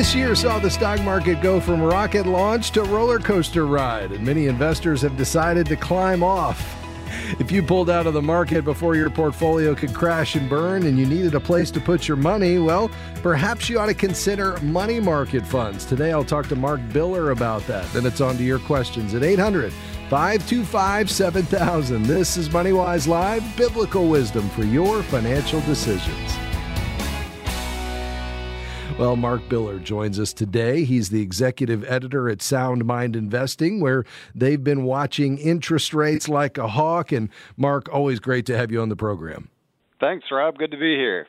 This year saw the stock market go from rocket launch to roller coaster ride, and many investors have decided to climb off. If you pulled out of the market before your portfolio could crash and burn and you needed a place to put your money, well, perhaps you ought to consider money market funds. Today I'll talk to Mark Biller about that. Then it's on to your questions at 800 525 7000. This is MoneyWise Live, biblical wisdom for your financial decisions. Well, Mark Biller joins us today. He's the executive editor at Sound Mind Investing, where they've been watching interest rates like a hawk. And Mark, always great to have you on the program. Thanks, Rob. Good to be here.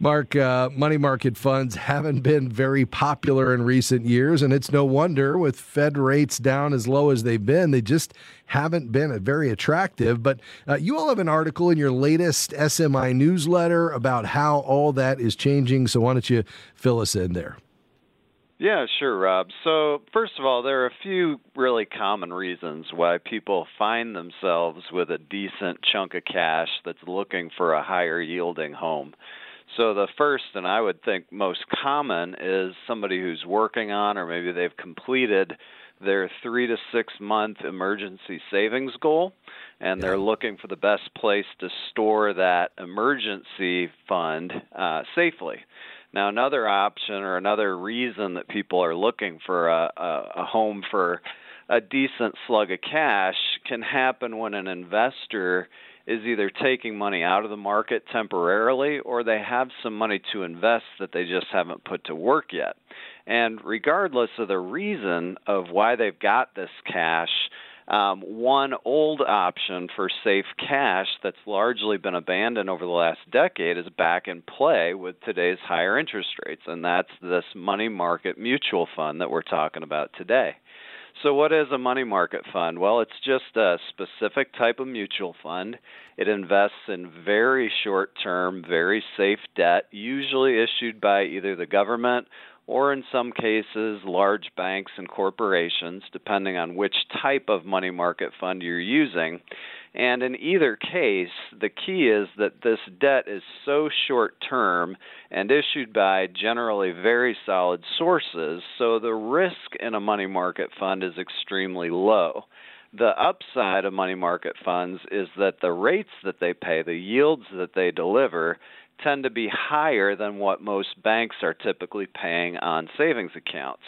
Mark, uh, money market funds haven't been very popular in recent years, and it's no wonder with Fed rates down as low as they've been. They just haven't been very attractive. But uh, you all have an article in your latest SMI newsletter about how all that is changing. So why don't you fill us in there? Yeah, sure, Rob. So, first of all, there are a few really common reasons why people find themselves with a decent chunk of cash that's looking for a higher yielding home. So the first, and I would think most common, is somebody who's working on, or maybe they've completed their three to six month emergency savings goal, and they're looking for the best place to store that emergency fund uh, safely. Now, another option or another reason that people are looking for a, a, a home for a decent slug of cash can happen when an investor is either taking money out of the market temporarily or they have some money to invest that they just haven't put to work yet. And regardless of the reason of why they've got this cash, um, one old option for safe cash that's largely been abandoned over the last decade is back in play with today's higher interest rates, and that's this money market mutual fund that we're talking about today. So, what is a money market fund? Well, it's just a specific type of mutual fund. It invests in very short term, very safe debt, usually issued by either the government or, in some cases, large banks and corporations, depending on which type of money market fund you're using. And in either case, the key is that this debt is so short term and issued by generally very solid sources, so the risk in a money market fund is extremely low. The upside of money market funds is that the rates that they pay, the yields that they deliver, tend to be higher than what most banks are typically paying on savings accounts.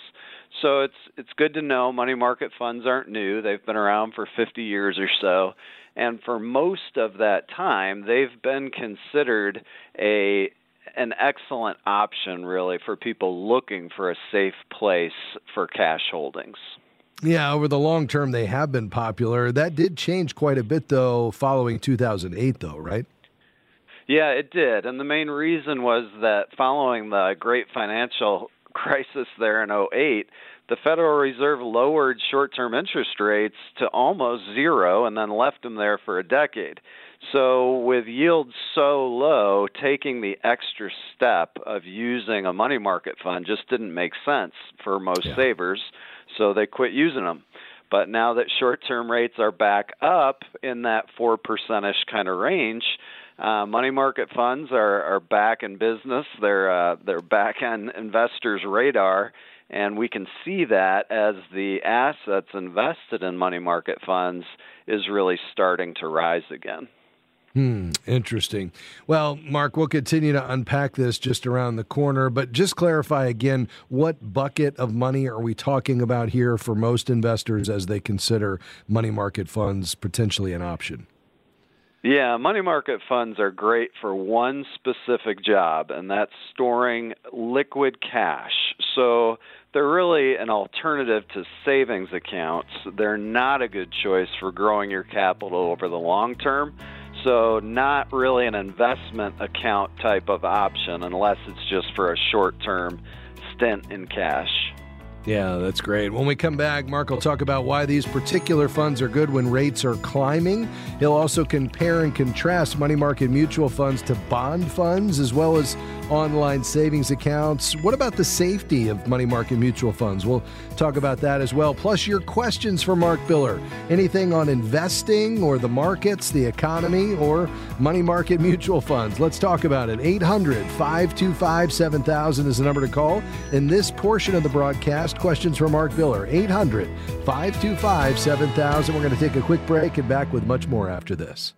So it's it's good to know money market funds aren't new. They've been around for 50 years or so and for most of that time, they've been considered a an excellent option, really, for people looking for a safe place for cash holdings. Yeah, over the long term, they have been popular. That did change quite a bit, though, following 2008, though, right? Yeah, it did. And the main reason was that following the great financial crisis there in 08, the Federal Reserve lowered short term interest rates to almost zero and then left them there for a decade. So, with yields so low, taking the extra step of using a money market fund just didn't make sense for most yeah. savers, so they quit using them. But now that short term rates are back up in that 4% ish kind of range, uh, money market funds are, are back in business. They're, uh, they're back on investors' radar and we can see that as the assets invested in money market funds is really starting to rise again. Hmm, interesting. Well, Mark, we'll continue to unpack this just around the corner, but just clarify again what bucket of money are we talking about here for most investors as they consider money market funds potentially an option? Yeah, money market funds are great for one specific job, and that's storing liquid cash. So they're really an alternative to savings accounts. They're not a good choice for growing your capital over the long term. So, not really an investment account type of option unless it's just for a short term stint in cash. Yeah, that's great. When we come back, Mark will talk about why these particular funds are good when rates are climbing. He'll also compare and contrast money market mutual funds to bond funds as well as online savings accounts. What about the safety of money market mutual funds? We'll talk about that as well. Plus, your questions for Mark Biller. Anything on investing or the markets, the economy, or money market mutual funds? Let's talk about it. 800 525 7000 is the number to call. In this portion of the broadcast, questions for Mark Biller. 800 525 7000. We're going to take a quick break and back with much more after this.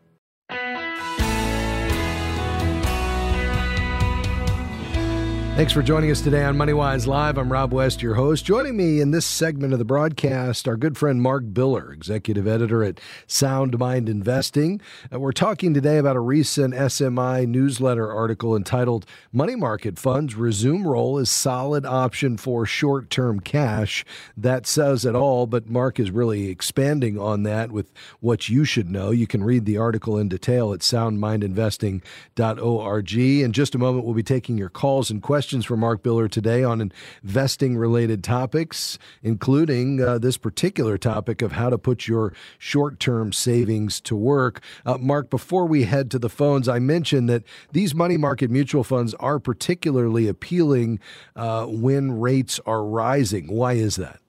Thanks for joining us today on MoneyWise Live. I'm Rob West, your host. Joining me in this segment of the broadcast, our good friend Mark Biller, executive editor at Sound Mind Investing. Uh, we're talking today about a recent SMI newsletter article entitled Money Market Funds Resume Role as Solid Option for Short Term Cash. That says it all, but Mark is really expanding on that with what you should know. You can read the article in detail at soundmindinvesting.org. In just a moment, we'll be taking your calls and questions questions for Mark Biller today on investing related topics, including uh, this particular topic of how to put your short term savings to work. Uh, Mark, before we head to the phones, I mentioned that these money market mutual funds are particularly appealing uh, when rates are rising. Why is that?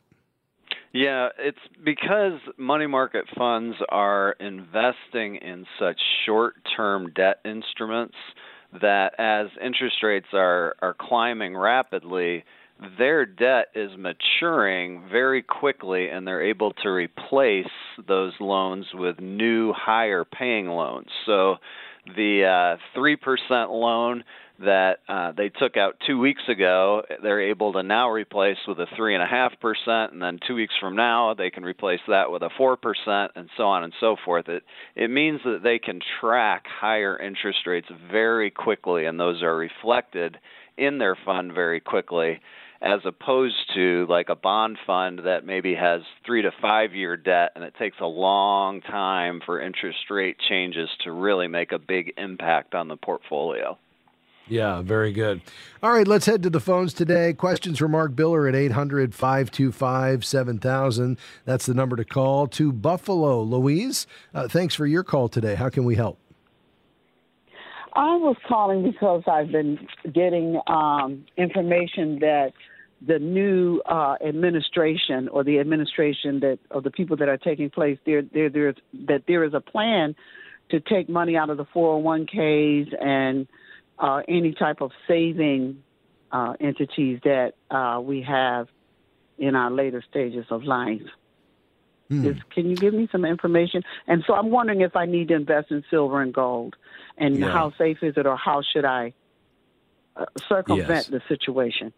Yeah, it's because money market funds are investing in such short term debt instruments that as interest rates are, are climbing rapidly, their debt is maturing very quickly and they're able to replace those loans with new higher paying loans. So the uh, 3% loan that uh, they took out two weeks ago, they're able to now replace with a three and then two weeks from now they can replace that with a four percent, and so on and so forth. It it means that they can track higher interest rates very quickly, and those are reflected in their fund very quickly as opposed to like a bond fund that maybe has three to five year debt and it takes a long time for interest rate changes to really make a big impact on the portfolio. Yeah, very good. All right, let's head to the phones today. Questions for Mark Biller at 800 525 7000. That's the number to call to Buffalo. Louise, uh, thanks for your call today. How can we help? I was calling because I've been getting um, information that the new uh, administration or the administration that of the people that are taking place there, there, there, that there is a plan to take money out of the 401ks and uh, any type of saving uh, entities that uh, we have in our later stages of life. Hmm. Is, can you give me some information? And so I'm wondering if I need to invest in silver and gold, and yeah. how safe is it, or how should I uh, circumvent yes. the situation?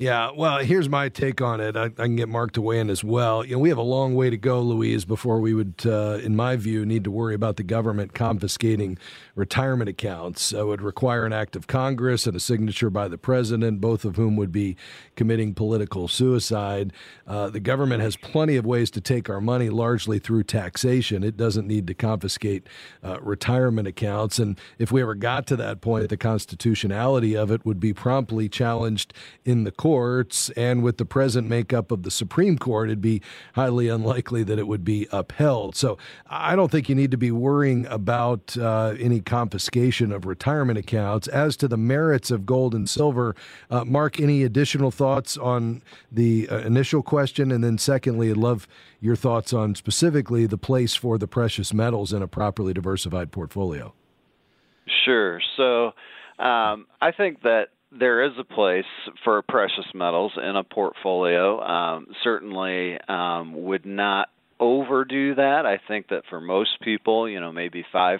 Yeah, well, here's my take on it. I, I, can get Mark to weigh in as well. You know, we have a long way to go, Louise, before we would, uh, in my view, need to worry about the government confiscating retirement accounts. It would require an act of Congress and a signature by the president, both of whom would be committing political suicide. Uh, the government has plenty of ways to take our money, largely through taxation. It doesn't need to confiscate uh, retirement accounts. And if we ever got to that point, the constitutionality of it would be promptly challenged in the court courts and with the present makeup of the Supreme Court, it'd be highly unlikely that it would be upheld. So I don't think you need to be worrying about uh, any confiscation of retirement accounts. As to the merits of gold and silver, uh, Mark, any additional thoughts on the uh, initial question? And then, secondly, I'd love your thoughts on specifically the place for the precious metals in a properly diversified portfolio. Sure. So um, I think that there is a place for precious metals in a portfolio. Um, certainly um, would not overdo that. I think that for most people, you know, maybe 5%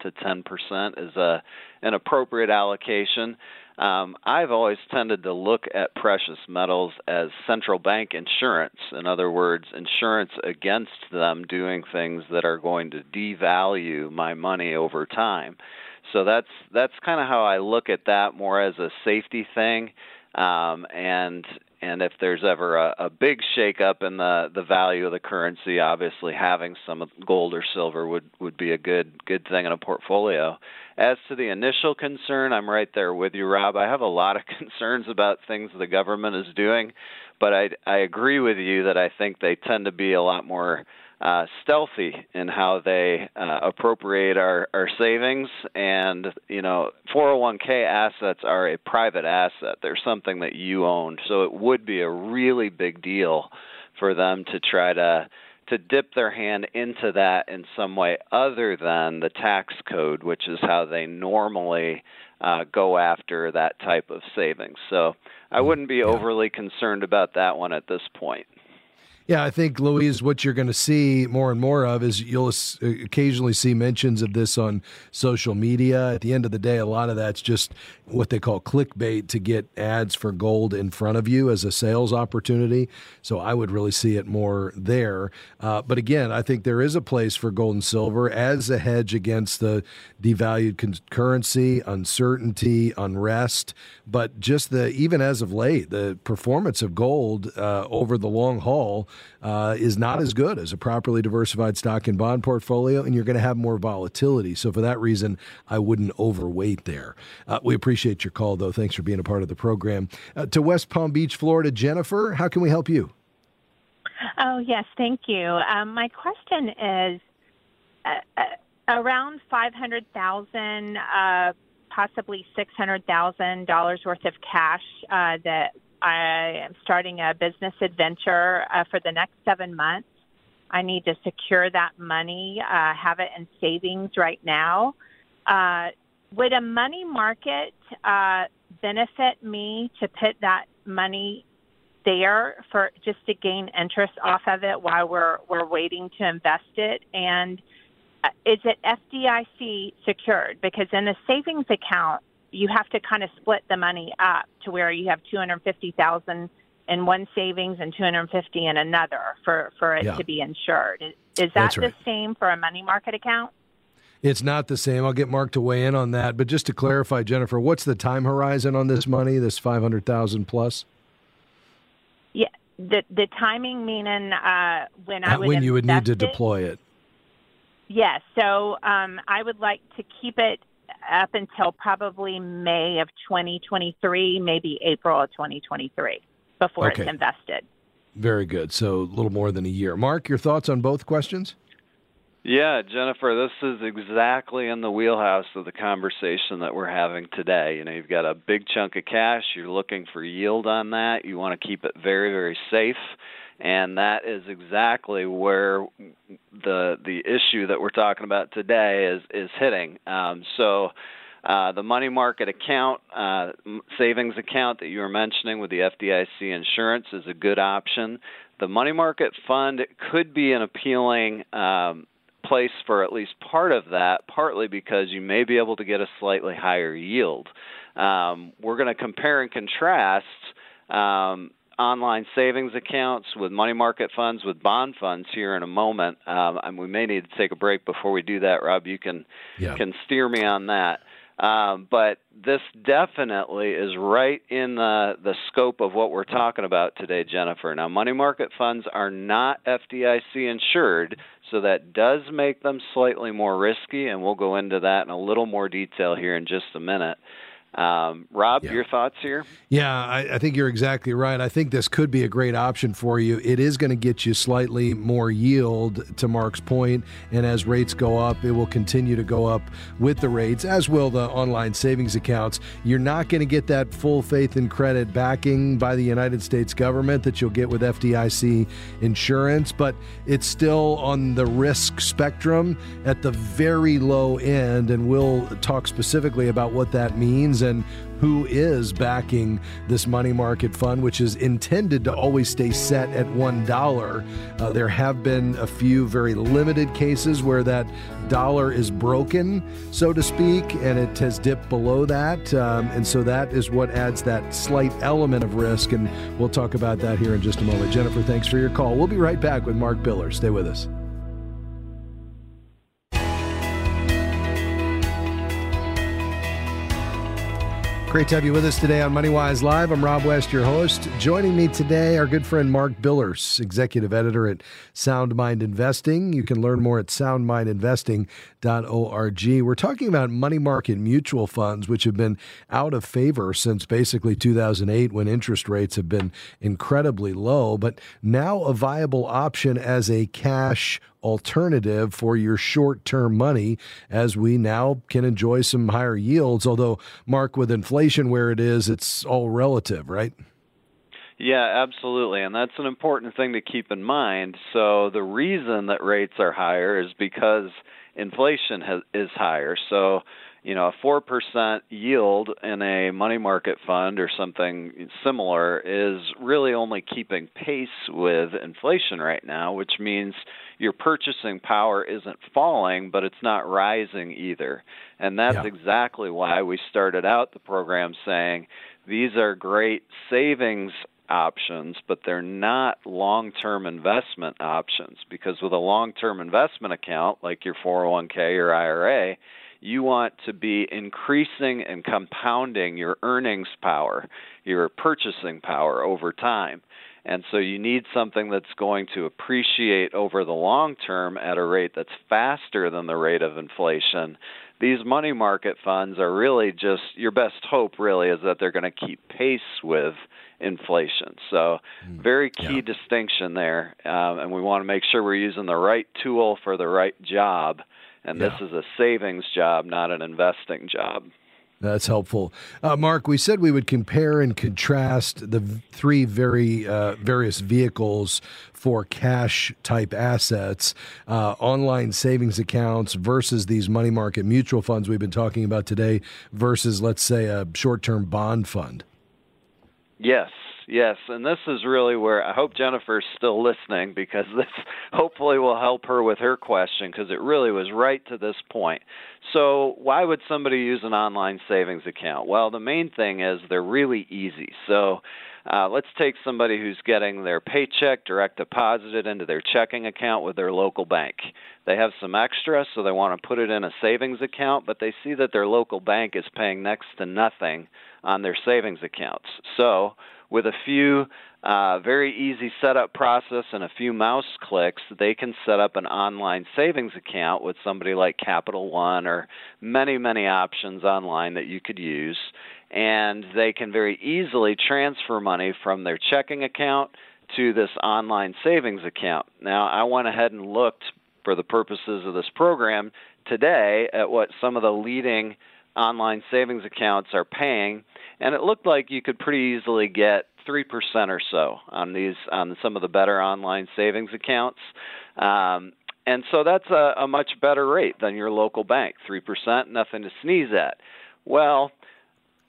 to 10% is a an appropriate allocation. Um, I've always tended to look at precious metals as central bank insurance. In other words, insurance against them doing things that are going to devalue my money over time. So that's that's kind of how I look at that more as a safety thing. Um, and and if there's ever a, a big shakeup in the the value of the currency, obviously having some gold or silver would would be a good good thing in a portfolio. As to the initial concern, I'm right there with you, Rob. I have a lot of concerns about things the government is doing, but I I agree with you that I think they tend to be a lot more uh, stealthy in how they uh, appropriate our, our savings. And, you know, 401k assets are a private asset, they're something that you own. So it would be a really big deal for them to try to to dip their hand into that in some way other than the tax code, which is how they normally uh, go after that type of savings. So I wouldn't be overly concerned about that one at this point. Yeah, I think Louise, what you're going to see more and more of is you'll occasionally see mentions of this on social media. At the end of the day, a lot of that's just what they call clickbait to get ads for gold in front of you as a sales opportunity. So I would really see it more there. Uh, but again, I think there is a place for gold and silver as a hedge against the devalued con- currency, uncertainty, unrest. But just the even as of late, the performance of gold uh, over the long haul uh, is not as good as a properly diversified stock and bond portfolio, and you're going to have more volatility. So, for that reason, I wouldn't overweight there. Uh, we appreciate your call, though. Thanks for being a part of the program. Uh, to West Palm Beach, Florida, Jennifer, how can we help you? Oh, yes, thank you. Um, my question is uh, uh, around 500000 uh, possibly $600,000 worth of cash that I am starting a business adventure uh, for the next seven months. I need to secure that money, uh, have it in savings right now. Uh, would a money market uh, benefit me to put that money there for just to gain interest off of it while we're we're waiting to invest it? And uh, is it FDIC secured? Because in a savings account, you have to kind of split the money up to where you have 250,000 in one savings and 250 in another for for it yeah. to be insured. Is, that right. the same for a money market account? It's not the same. I'll get Mark to weigh in on that. But just to clarify, Jennifer, what's the time horizon on this money, this 500,000 plus? Yeah, the the timing meaning uh, when I would when you would need to deploy it. Yes. So um, I would like to keep it up until probably May of 2023, maybe April of 2023 before okay. it's invested. Very good. So a little more than a year. Mark, your thoughts on both questions? Yeah, Jennifer, this is exactly in the wheelhouse of the conversation that we're having today. You know, you've got a big chunk of cash, you're looking for yield on that, you want to keep it very, very safe and that is exactly where the the issue that we're talking about today is is hitting. Um, so. Uh, the money market account, uh, savings account that you were mentioning with the FDIC insurance is a good option. The money market fund could be an appealing um, place for at least part of that, partly because you may be able to get a slightly higher yield. Um, we're going to compare and contrast um, online savings accounts, with money market funds, with bond funds here in a moment. Um, and we may need to take a break before we do that. Rob, you can yeah. can steer me on that. Um, but this definitely is right in the, the scope of what we're talking about today, Jennifer. Now, money market funds are not FDIC insured, so that does make them slightly more risky, and we'll go into that in a little more detail here in just a minute. Um, Rob, yeah. your thoughts here? Yeah, I, I, think you're exactly right. I think this could be a great option for you. It is going to get you slightly more yield, to Mark's point, and as rates go up, it will continue to go up with the rates, as will the online savings accounts. You're not going to get that full faith and credit backing by the United States government that you'll get with FDIC insurance, but it's still on the risk spectrum at the very low end, and we'll talk specifically about what that means and who is backing this money market fund, which is intended to always stay set at $1. Uh, there have been a few very limited cases where that dollar is broken, so to speak, and it has dipped below that. Um, and so that is what adds that slight element of risk. And we'll talk about that here in just a moment. Jennifer, thanks for your call. We'll be right back with Mark Biller. Stay with us. Great to have you with us today on MoneyWise Live. I'm Rob West, your host. Joining me today, our good friend Mark Billers, executive editor at Sound Mind Investing. You can learn more at soundmindinvesting.org. We're talking about money market mutual funds, which have been out of favor since basically 2008 when interest rates have been incredibly low, but now a viable option as a cash alternative for your short term money as we now can enjoy some higher yields. Although, Mark, with inflation where it is, it's all relative, right? Yeah, absolutely. And that's an important thing to keep in mind. So, the reason that rates are higher is because inflation has, is higher. So, you know, a 4% yield in a money market fund or something similar is really only keeping pace with inflation right now, which means your purchasing power isn't falling, but it's not rising either. And that's yeah. exactly why we started out the program saying these are great savings options, but they're not long term investment options because with a long term investment account like your 401k or IRA, you want to be increasing and compounding your earnings power, your purchasing power over time. And so you need something that's going to appreciate over the long term at a rate that's faster than the rate of inflation. These money market funds are really just your best hope, really, is that they're going to keep pace with inflation. So, hmm. very key yeah. distinction there. Um, and we want to make sure we're using the right tool for the right job and yeah. this is a savings job, not an investing job. That's helpful, uh, Mark. We said we would compare and contrast the three very uh, various vehicles for cash type assets, uh, online savings accounts versus these money market mutual funds we've been talking about today, versus let's say a short term bond fund. Yes, yes, and this is really where I hope Jennifer's still listening because this hopefully will help her with her question because it really was right to this point. So, why would somebody use an online savings account? Well, the main thing is they're really easy. So, uh, let's take somebody who's getting their paycheck direct deposited into their checking account with their local bank. They have some extra, so they want to put it in a savings account, but they see that their local bank is paying next to nothing on their savings accounts. So, with a few uh, very easy setup process and a few mouse clicks, they can set up an online savings account with somebody like Capital One or many, many options online that you could use. And they can very easily transfer money from their checking account to this online savings account. Now, I went ahead and looked for the purposes of this program today at what some of the leading online savings accounts are paying, and it looked like you could pretty easily get three percent or so on these on some of the better online savings accounts. Um, and so that's a, a much better rate than your local bank. Three percent, nothing to sneeze at. Well,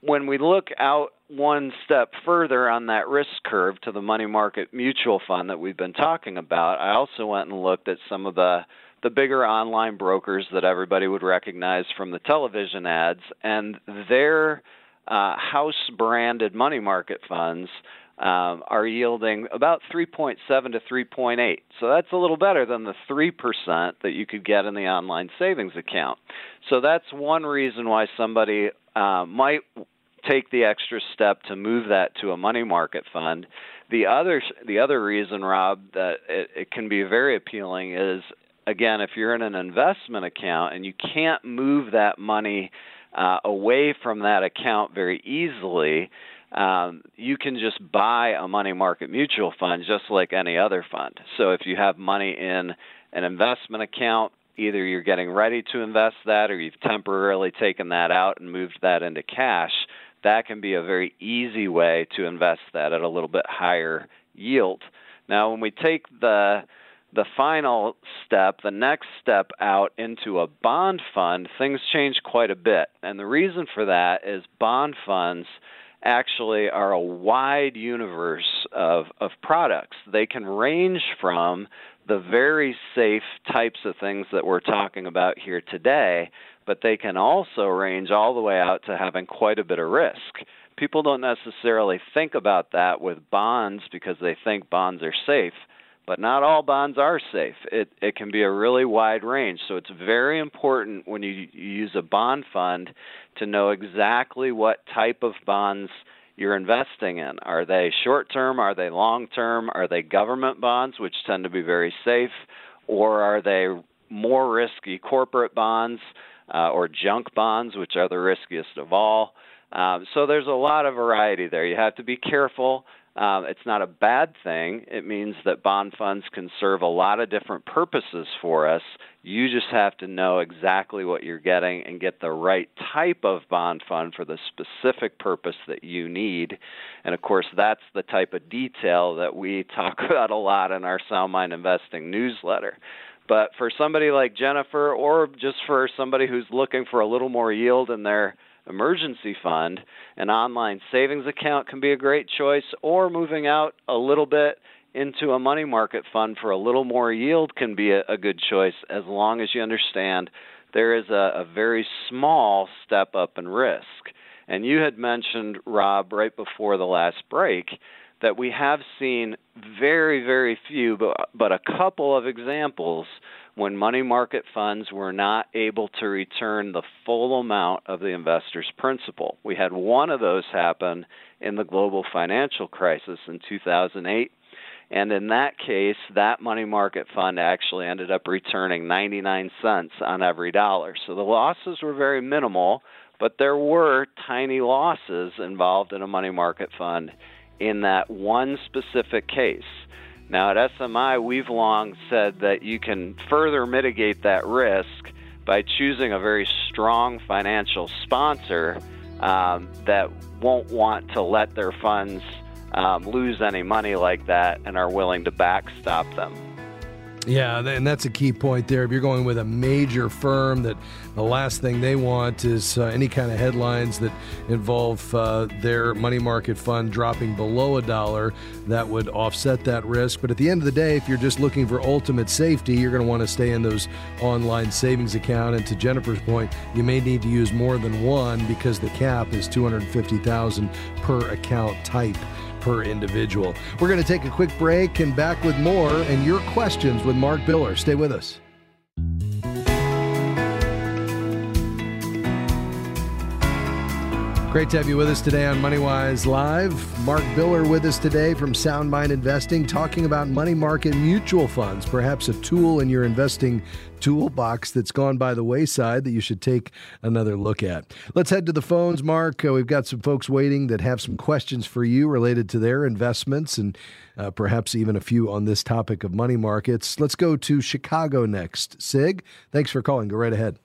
when we look out one step further on that risk curve to the money market mutual fund that we've been talking about, I also went and looked at some of the the bigger online brokers that everybody would recognize from the television ads, and their uh, house branded money market funds um, are yielding about 3.7 to 3.8. So that's a little better than the 3% that you could get in the online savings account. So that's one reason why somebody uh, might take the extra step to move that to a money market fund. The other the other reason, Rob, that it, it can be very appealing is again, if you're in an investment account and you can't move that money uh, away from that account very easily, um, you can just buy a money market mutual fund just like any other fund. So if you have money in an investment account, either you're getting ready to invest that or you've temporarily taken that out and moved that into cash, that can be a very easy way to invest that at a little bit higher yield. Now, when we take the the final step, the next step out into a bond fund, things change quite a bit. And the reason for that is bond funds actually are a wide universe of, of products. They can range from the very safe types of things that we're talking about here today, but they can also range all the way out to having quite a bit of risk. People don't necessarily think about that with bonds because they think bonds are safe but not all bonds are safe. It it can be a really wide range. So it's very important when you, you use a bond fund to know exactly what type of bonds you're investing in. Are they short term? Are they long term? Are they government bonds, which tend to be very safe? Or are they more risky corporate bonds uh, or junk bonds, which are the riskiest of all? Um, so there's a lot of variety there. You have to be careful. Um, it's not a bad thing. It means that bond funds can serve a lot of different purposes for us. You just have to know exactly what you're getting and get the right type of bond fund for the specific purpose that you need. And of course, that's the type of detail that we talk about a lot in our Sound Mind Investing newsletter. But for somebody like Jennifer, or just for somebody who's looking for a little more yield in their emergency fund, an online savings account can be a great choice, or moving out a little bit into a money market fund for a little more yield can be a, a good choice as long as you understand there is a, a very small step up in risk. And you had mentioned, Rob, right before the last break, that we have seen very, very few, but, but a couple of examples when money market funds were not able to return the full amount of the investor's principal. We had one of those happen in the global financial crisis in 2008. And in that case, that money market fund actually ended up returning 99 cents on every dollar. So the losses were very minimal, but there were tiny losses involved in a money market fund in that one specific case. Now, at SMI, we've long said that you can further mitigate that risk by choosing a very strong financial sponsor um, that won't want to let their funds um, lose any money like that and are willing to backstop them. Yeah, and that's a key point there. If you're going with a major firm, that the last thing they want is uh, any kind of headlines that involve uh, their money market fund dropping below a dollar. That would offset that risk. But at the end of the day, if you're just looking for ultimate safety, you're going to want to stay in those online savings account. And to Jennifer's point, you may need to use more than one because the cap is 250,000 per account type per individual. We're going to take a quick break and back with more and your questions with Mark Biller. Stay with us. Great to have you with us today on MoneyWise Live. Mark Biller with us today from Sound Mind Investing, talking about money market mutual funds, perhaps a tool in your investing toolbox that's gone by the wayside that you should take another look at. Let's head to the phones, Mark. Uh, we've got some folks waiting that have some questions for you related to their investments and uh, perhaps even a few on this topic of money markets. Let's go to Chicago next. Sig, thanks for calling. Go right ahead.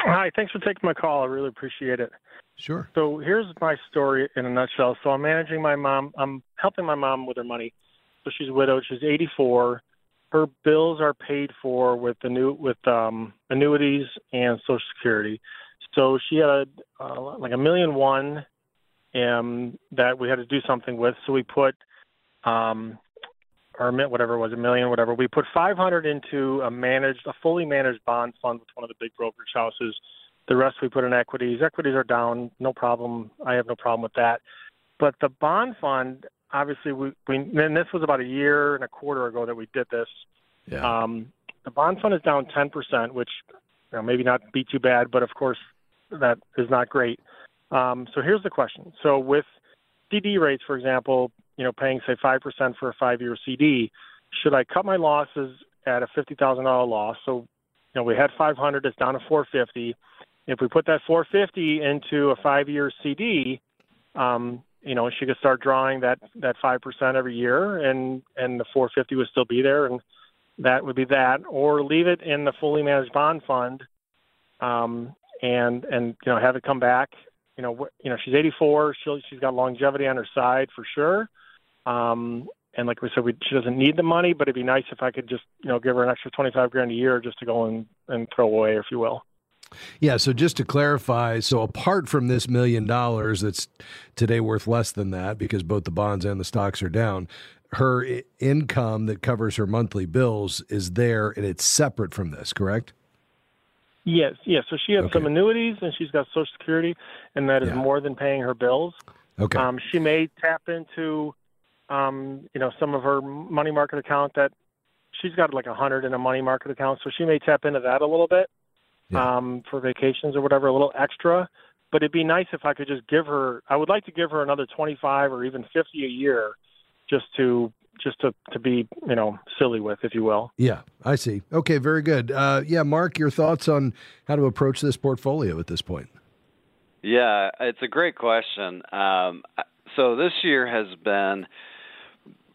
Hi, thanks for taking my call. I really appreciate it. Sure. So here's my story in a nutshell. So I'm managing my mom. I'm helping my mom with her money. So she's widowed. She's 84. Her bills are paid for with the new with um, annuities and Social Security. So she had a, uh, like a million one, um, that we had to do something with. So we put, um, or whatever it was, a million, whatever. We put 500 into a managed, a fully managed bond fund with one of the big brokerage houses the rest we put in equities. Equities are down, no problem. I have no problem with that. But the bond fund, obviously, we, we and this was about a year and a quarter ago that we did this. Yeah. Um, the bond fund is down 10%, which you know, maybe not be too bad, but of course that is not great. Um, so here's the question. So with CD rates, for example, you know, paying say 5% for a five-year CD, should I cut my losses at a $50,000 loss? So, you know, we had 500, it's down to 450 if we put that 450 into a five-year CD, um, you know, she could start drawing that that five percent every year, and and the 450 would still be there, and that would be that, or leave it in the fully managed bond fund, um, and and you know have it come back. You know, you know she's 84. She she's got longevity on her side for sure. Um, and like we said, we, she doesn't need the money, but it'd be nice if I could just you know give her an extra 25 grand a year just to go and and throw away, if you will. Yeah, so just to clarify, so apart from this million dollars that's today worth less than that because both the bonds and the stocks are down, her income that covers her monthly bills is there and it's separate from this, correct? Yes, yes. So she has okay. some annuities and she's got Social Security, and that is yeah. more than paying her bills. Okay. Um, she may tap into um, you know, some of her money market account that she's got like a hundred in a money market account, so she may tap into that a little bit Yeah. um, for vacations or whatever, a little extra. But it'd be nice if I could just give her. I would like to give her another twenty-five or even fifty a year, just to just to to be you know silly with, if you will. Yeah, I see. Okay, very good. Uh, yeah, Mark, your thoughts on how to approach this portfolio at this point? Yeah, it's a great question. Um, so this year has been,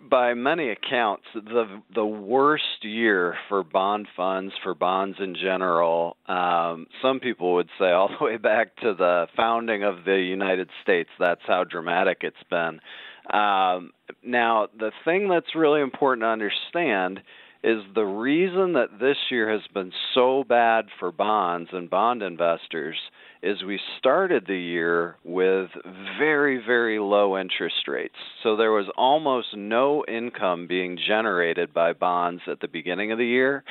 by many accounts, the the worst year for bond funds, for bonds in general. Um, some people would say all the way back to the founding of the United States. That's how dramatic it's been. Um, now, the thing that's really important to understand is the reason that this year has been so bad for bonds and bond investors is we started the year with very, very low interest rates. So there was almost no income being generated by bonds at the beginning of the year.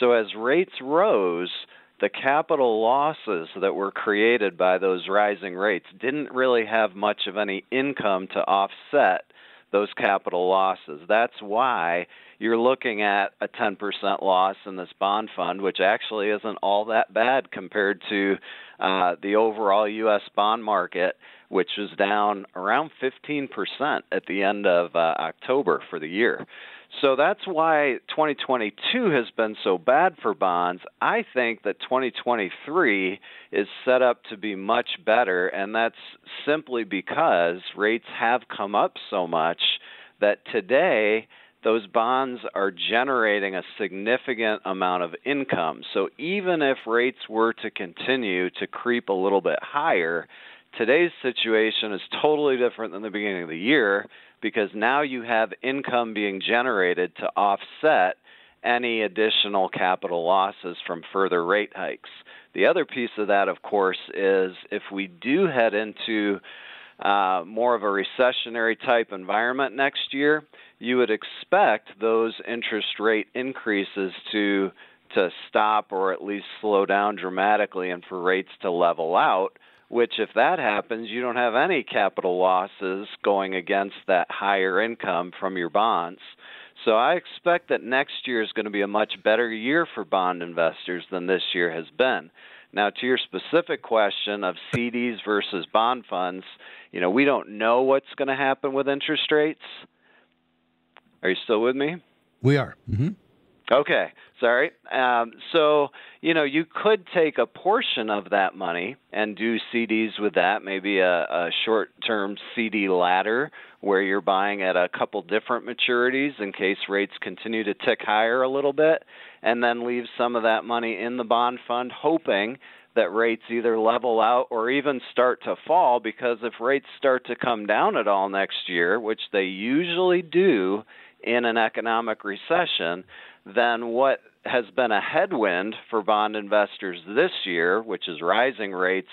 So as rates rose, the capital losses that were created by those rising rates didn't really have much of any income to offset those capital losses. That's why you're looking at a 10% loss in this bond fund, which actually isn't all that bad compared to uh, the overall U.S. bond market, which was down around 15% at the end of uh, October for the year. So that's why 2022 has been so bad for bonds. I think that 2023 is set up to be much better, and that's simply because rates have come up so much that today those bonds are generating a significant amount of income. So even if rates were to continue to creep a little bit higher, today's situation is totally different than the beginning of the year because now you have income being generated to offset any additional capital losses from further rate hikes. The other piece of that, of course, is if we do head into uh, more of a recessionary type environment next year, you would expect those interest rate increases to to stop or at least slow down dramatically and for rates to level out which if that happens you don't have any capital losses going against that higher income from your bonds so i expect that next year is going to be a much better year for bond investors than this year has been now to your specific question of CDs versus bond funds you know we don't know what's going to happen with interest rates are you still with me? We are. Mm-hmm. Okay, sorry. Um, so, you know, you could take a portion of that money and do CDs with that, maybe a, a short term CD ladder where you're buying at a couple different maturities in case rates continue to tick higher a little bit, and then leave some of that money in the bond fund, hoping that rates either level out or even start to fall because if rates start to come down at all next year, which they usually do in an economic recession, then what has been a headwind for bond investors this year, which is rising rates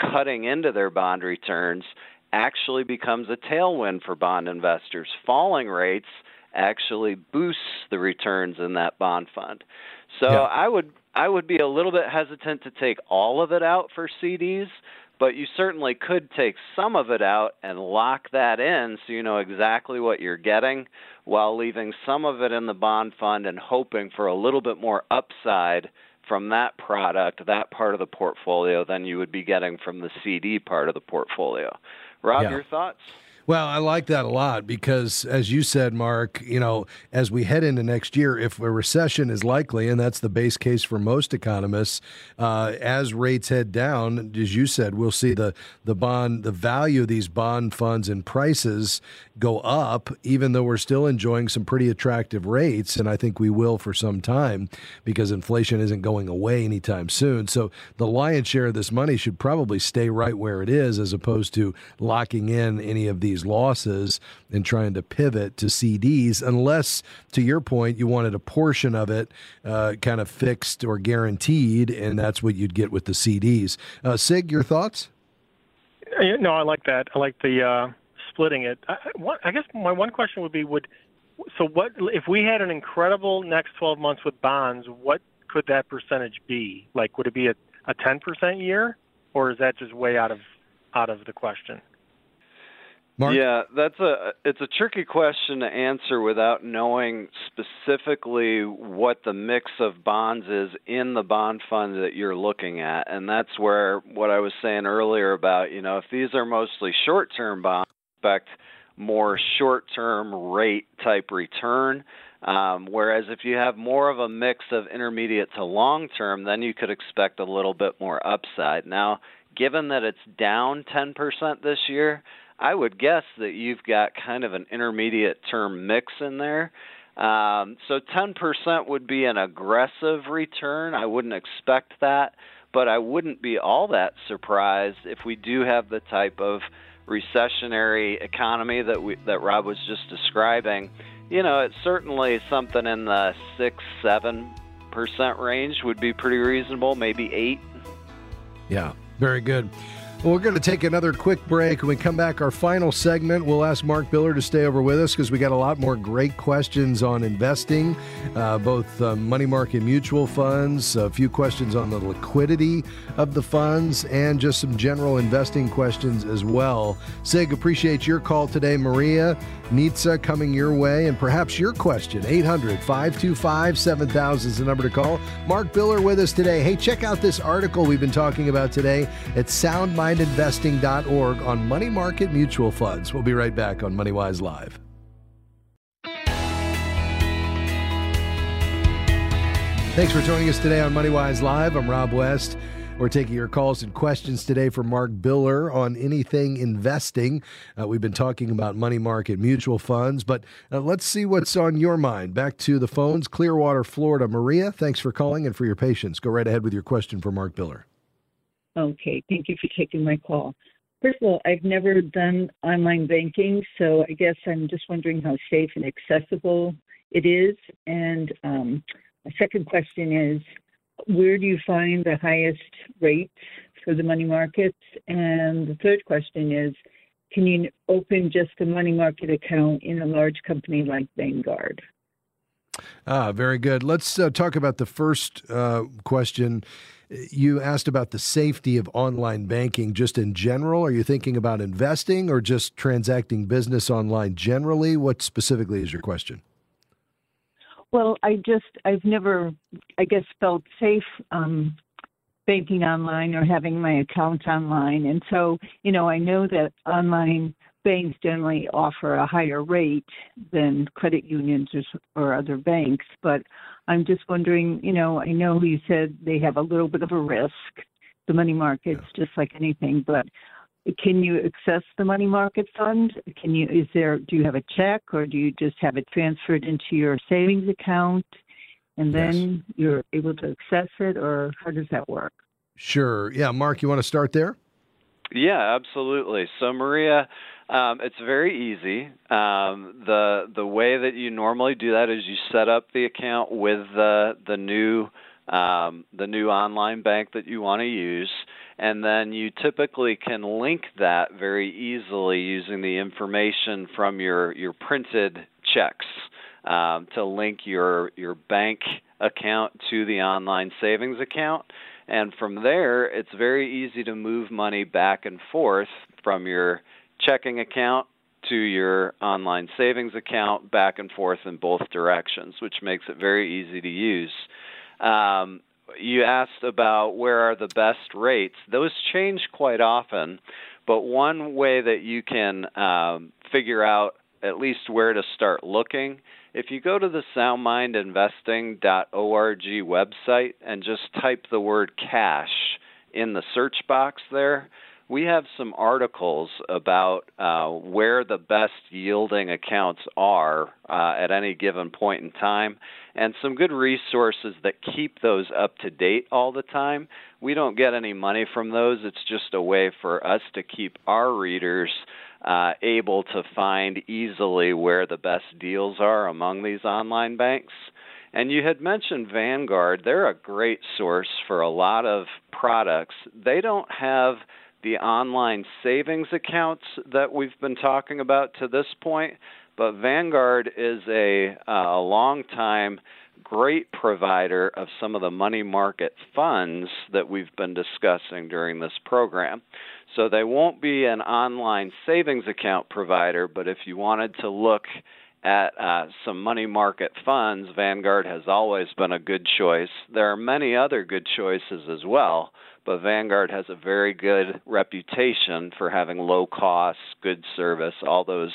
cutting into their bond returns, actually becomes a tailwind for bond investors. Falling rates actually boosts the returns in that bond fund. So Yeah. I would I would be a little bit hesitant to take all of it out for CDs, but you certainly could take some of it out and lock that in so you know exactly what you're getting while leaving some of it in the bond fund and hoping for a little bit more upside from that product, that part of the portfolio, than you would be getting from the CD part of the portfolio. Rob, Yeah. your thoughts? Well, I like that a lot because, as you said, Mark, you know, as we head into next year, if a recession is likely, and that's the base case for most economists, uh, as rates head down, as you said, we'll see the the bond, the value of these bond funds and prices go up, even though we're still enjoying some pretty attractive rates, and I think we will for some time because inflation isn't going away anytime soon. So the lion's share of this money should probably stay right where it is, as opposed to locking in any of these losses and trying to pivot to CDs, unless, to your point, you wanted a portion of it uh, kind of fixed or guaranteed, and that's what you'd get with the CDs. Uh, Sig, your thoughts? Uh, No, I like that. I like the uh, splitting it. I, I- I guess my one question would be: Would so what if we had an incredible next 12 months with bonds? What could that percentage be? Like, would it be a a 10% year, or is that just way out of out of the question? Mark? Yeah, that's a it's a tricky question to answer without knowing specifically what the mix of bonds is in the bond fund that you're looking at. And that's where what I was saying earlier about, you know, if these are mostly short-term bonds, expect more short-term rate type return. Um, whereas if you have more of a mix of intermediate to long term, then you could expect a little bit more upside. Now, given that it's down 10% this year, I would guess that you've got kind of an intermediate term mix in there. Um, so 10% would be an aggressive return. I wouldn't expect that, but I wouldn't be all that surprised if we do have the type of recessionary economy that we that Rob was just describing. You know, it's certainly something in the six, seven percent range would be pretty reasonable, maybe eight. Yeah, very good. Well, we're going to take another quick break. When we come back, our final segment, we'll ask Mark Biller to stay over with us because we got a lot more great questions on investing, uh, both uh, money market mutual funds, a few questions on the liquidity of the funds, and just some general investing questions as well. Sig, appreciate your call today, Maria. Nitsa coming your way, and perhaps your question. 800 525 7000 is the number to call. Mark Biller with us today. Hey, check out this article we've been talking about today at soundmindinvesting.org on money market mutual funds. We'll be right back on MoneyWise Live. Thanks for joining us today on MoneyWise Live. I'm Rob West. We're taking your calls and questions today for Mark Biller on anything investing. Uh, we've been talking about money market mutual funds, but uh, let's see what's on your mind. Back to the phones, Clearwater, Florida. Maria, thanks for calling and for your patience. Go right ahead with your question for Mark Biller. Okay, thank you for taking my call. First of all, I've never done online banking, so I guess I'm just wondering how safe and accessible it is. And um, my second question is where do you find the highest rates for the money markets? And the third question is, can you open just a money market account in a large company like Vanguard? Ah, very good. Let's uh, talk about the first uh, question. You asked about the safety of online banking just in general. Are you thinking about investing or just transacting business online generally? What specifically is your question? Well, I just I've never I guess felt safe um, banking online or having my account online, and so you know I know that online banks generally offer a higher rate than credit unions or, or other banks, but I'm just wondering, you know, I know you said they have a little bit of a risk, the money markets, just like anything, but can you access the money market fund? Can you is there do you have a check or do you just have it transferred into your savings account and then yes. you're able to access it or how does that work? Sure. Yeah, Mark, you want to start there? Yeah, absolutely. So Maria, um, it's very easy. Um, the the way that you normally do that is you set up the account with the the new um, the new online bank that you want to use and then you typically can link that very easily using the information from your your printed checks um, to link your your bank account to the online savings account. And from there, it's very easy to move money back and forth from your checking account to your online savings account back and forth in both directions, which makes it very easy to use. Um, you asked about where are the best rates. Those change quite often, but one way that you can um, figure out at least where to start looking, if you go to the soundmindinvesting.org website and just type the word cash in the search box there, we have some articles about uh, where the best yielding accounts are uh, at any given point in time, and some good resources that keep those up to date all the time. We don't get any money from those, it's just a way for us to keep our readers. Uh, able to find easily where the best deals are among these online banks. And you had mentioned Vanguard. They're a great source for a lot of products. They don't have the online savings accounts that we've been talking about to this point, but Vanguard is a, uh, a long time great provider of some of the money market funds that we've been discussing during this program. So they won't be an online savings account provider, but if you wanted to look at uh, some money market funds, Vanguard has always been a good choice. There are many other good choices as well, but Vanguard has a very good reputation for having low costs, good service, all those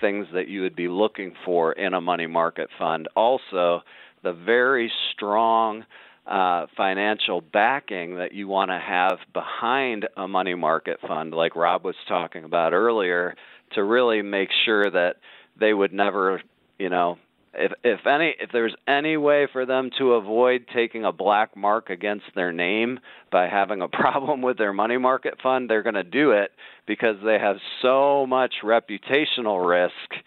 things that you would be looking for in a money market fund. Also, the very strong uh, financial backing that you want to have behind a money market fund, like Rob was talking about earlier, to really make sure that they would never, you know, if if any if there's any way for them to avoid taking a black mark against their name by having a problem with their money market fund, they're going to do it because they have so much reputational risk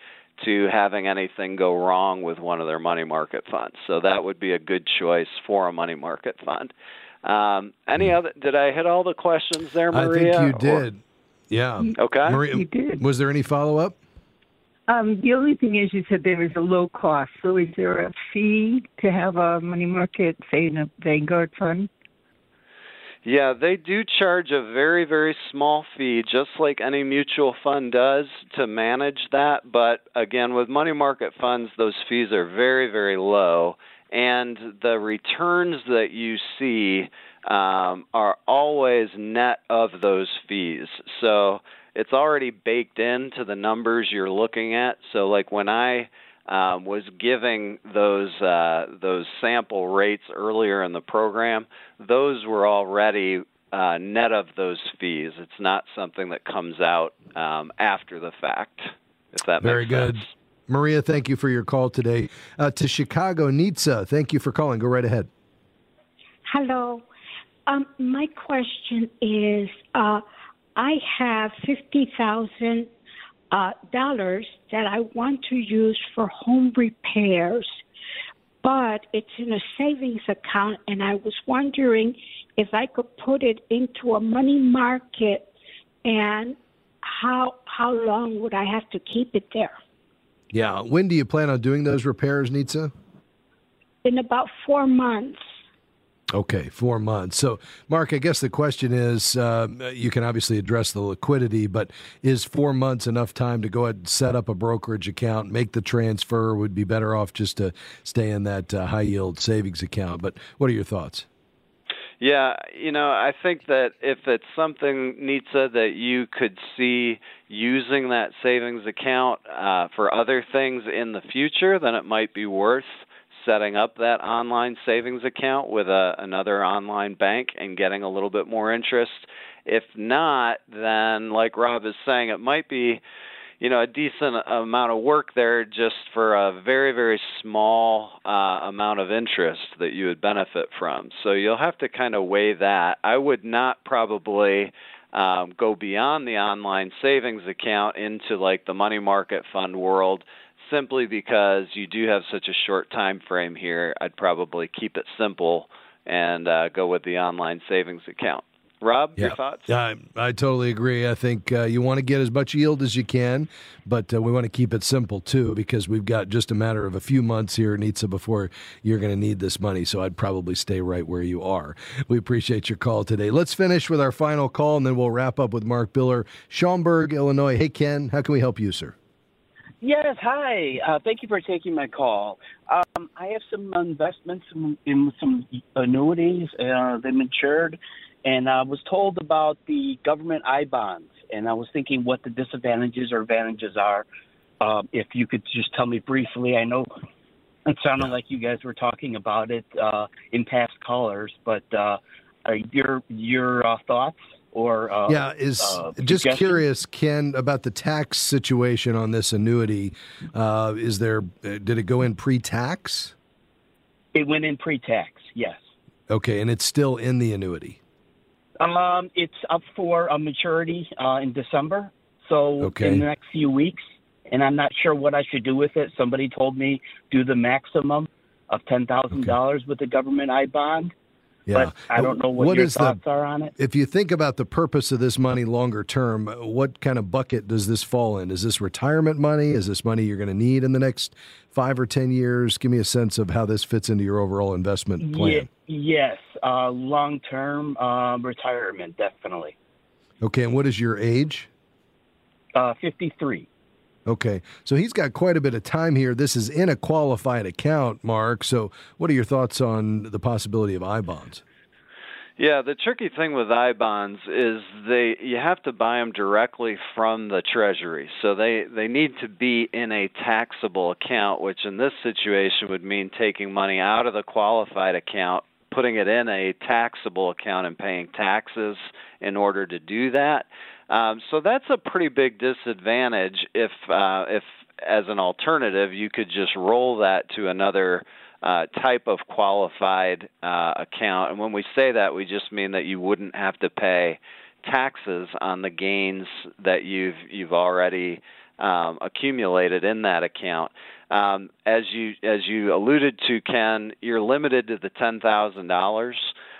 to having anything go wrong with one of their money market funds. So that would be a good choice for a money market fund. Um, any hmm. other? Did I hit all the questions there, Maria? I think you did. Or, yeah. Okay. Maria, you did. Was there any follow up? Um, the only thing is, you said there is a low cost. So, is there a fee to have a money market, say, in a Vanguard fund? Yeah, they do charge a very, very small fee, just like any mutual fund does, to manage that. But again, with money market funds, those fees are very, very low. And the returns that you see um, are always net of those fees. So, it's already baked into the numbers you're looking at. So like when I um, was giving those uh, those sample rates earlier in the program, those were already uh, net of those fees. It's not something that comes out um, after the fact. If that very good. Sense. Maria, thank you for your call today. Uh, to Chicago, Nitsa, thank you for calling. Go right ahead. Hello. Um, my question is uh, I have fifty thousand uh, dollars that I want to use for home repairs, but it's in a savings account, and I was wondering if I could put it into a money market, and how how long would I have to keep it there? Yeah, when do you plan on doing those repairs, Nitsa? In about four months. Okay, four months. So, Mark, I guess the question is uh, you can obviously address the liquidity, but is four months enough time to go ahead and set up a brokerage account, make the transfer? Would be better off just to stay in that uh, high yield savings account. But what are your thoughts? Yeah, you know, I think that if it's something, Nitsa, that you could see using that savings account uh, for other things in the future, then it might be worth setting up that online savings account with a, another online bank and getting a little bit more interest. If not, then like Rob is saying, it might be you know a decent amount of work there just for a very very small uh, amount of interest that you would benefit from. So you'll have to kind of weigh that. I would not probably um, go beyond the online savings account into like the money market fund world simply because you do have such a short time frame here, I'd probably keep it simple and uh, go with the online savings account. Rob, yeah. your thoughts? I, I totally agree. I think uh, you want to get as much yield as you can, but uh, we want to keep it simple too because we've got just a matter of a few months here, Nitsa, before you're going to need this money. So I'd probably stay right where you are. We appreciate your call today. Let's finish with our final call and then we'll wrap up with Mark Biller, Schaumburg, Illinois. Hey, Ken, how can we help you, sir? Yes, hi. Uh, thank you for taking my call. Um, I have some investments in, in some annuities. Uh, they matured, and I was told about the government I bonds, and I was thinking what the disadvantages or advantages are. Uh, if you could just tell me briefly, I know it sounded like you guys were talking about it uh, in past callers, but uh, your your uh, thoughts? Or uh, yeah is uh, just curious ken about the tax situation on this annuity. Uh, is there uh, did it go in pre-tax? It went in pre-tax yes. Okay and it's still in the annuity? Um, it's up for a maturity uh, in december. So okay. in the next few weeks and i'm not sure what i should do with it. Somebody told me do the maximum of $10000 okay. with the government i bond Yeah. But I don't know what, What your is the- thoughts are on it. If you think about the purpose of this money longer term, what kind of bucket does this fall in? Is this retirement money? Is this money you're going to need in the next five or 10 years? Give me a sense of how this fits into your overall investment plan. Ye- yes, uh, long term uh, retirement, definitely. Okay, and what is your age? Uh, 53. Okay, so he's got quite a bit of time here. This is in a qualified account, Mark. So, what are your thoughts on the possibility of I bonds? Yeah, the tricky thing with I bonds is they you have to buy them directly from the Treasury. So they they need to be in a taxable account, which in this situation would mean taking money out of the qualified account, putting it in a taxable account and paying taxes in order to do that. Um, so that's a pretty big disadvantage if uh, if as an alternative you could just roll that to another uh, type of qualified uh, account. And when we say that, we just mean that you wouldn't have to pay taxes on the gains that you've you've already um, accumulated in that account. Um, as you as you alluded to, Ken, you're limited to the ten thousand dollars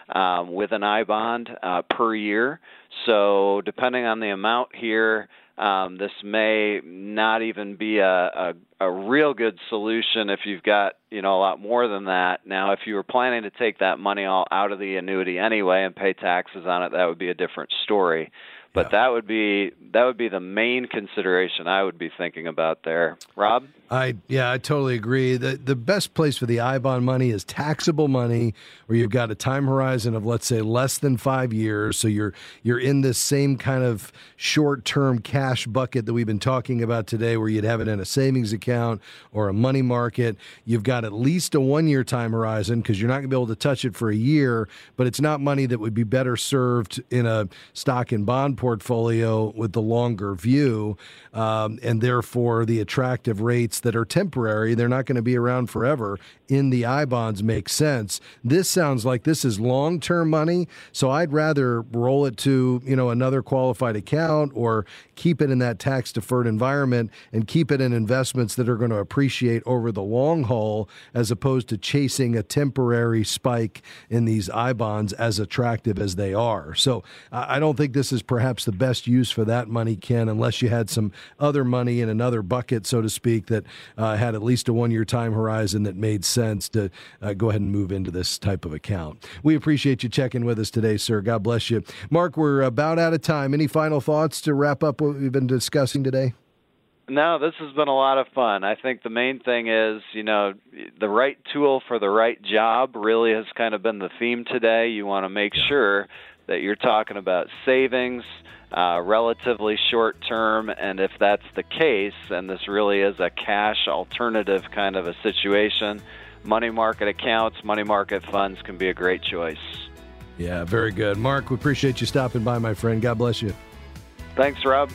um, with an I bond uh, per year. So depending on the amount here, um, this may not even be a, a, a real good solution if you've got you know a lot more than that. Now, if you were planning to take that money all out of the annuity anyway and pay taxes on it, that would be a different story. But that would be that would be the main consideration I would be thinking about there. Rob? I yeah, I totally agree. The the best place for the I bond money is taxable money where you've got a time horizon of let's say less than 5 years, so you're you're in this same kind of short-term cash bucket that we've been talking about today where you'd have it in a savings account or a money market. You've got at least a 1-year time horizon because you're not going to be able to touch it for a year, but it's not money that would be better served in a stock and bond portfolio with the longer view um, and therefore the attractive rates that are temporary they're not going to be around forever in the i bonds make sense. This sounds like this is long-term money so i'd rather roll it to you know another qualified account or keep it in that tax deferred environment and keep it in investments that are going to appreciate over the long haul as opposed to chasing a temporary spike in these i bonds as attractive as they are. So i I don't think this is perhaps the best use for that money ken unless you had some other money in another bucket so to speak that uh, had at least a one year time horizon that made sense to uh, go ahead and move into this type of account. We appreciate you checking with us today, sir. God bless you. Mark, we're about out of time. Any final thoughts to wrap up what we've been discussing today? No, this has been a lot of fun. I think the main thing is, you know, the right tool for the right job really has kind of been the theme today. You want to make sure that you're talking about savings, uh, relatively short term, and if that's the case, and this really is a cash alternative kind of a situation, money market accounts, money market funds can be a great choice. Yeah, very good. Mark, we appreciate you stopping by, my friend. God bless you. Thanks, Rob.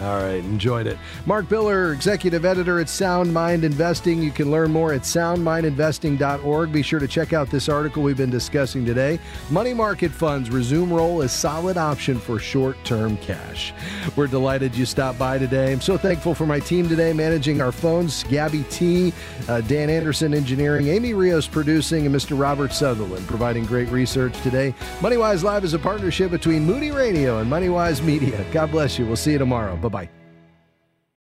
All right, enjoyed it. Mark Biller, executive editor at Sound Mind Investing. You can learn more at soundmindinvesting.org. Be sure to check out this article we've been discussing today. Money market funds resume role as solid option for short-term cash. We're delighted you stopped by today. I'm so thankful for my team today managing our phones, Gabby T, uh, Dan Anderson engineering, Amy Rios producing, and Mr. Robert Sutherland providing great research today. MoneyWise Live is a partnership between Moody Radio and MoneyWise Media. God bless you. We'll see you tomorrow. Bye bye.